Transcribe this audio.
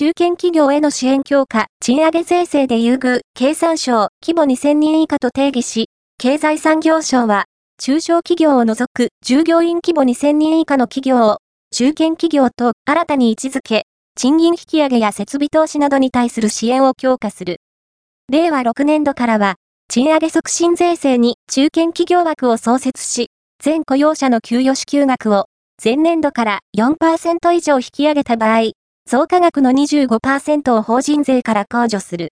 中堅企業への支援強化、賃上げ税制で優遇、経産省、規模2000人以下と定義し、経済産業省は、中小企業を除く従業員規模2000人以下の企業を、中堅企業と新たに位置づけ、賃金引き上げや設備投資などに対する支援を強化する。令和6年度からは、賃上げ促進税制に中堅企業枠を創設し、全雇用者の給与支給額を前年度から4%以上引き上げた場合、増加額の25%を法人税から控除する。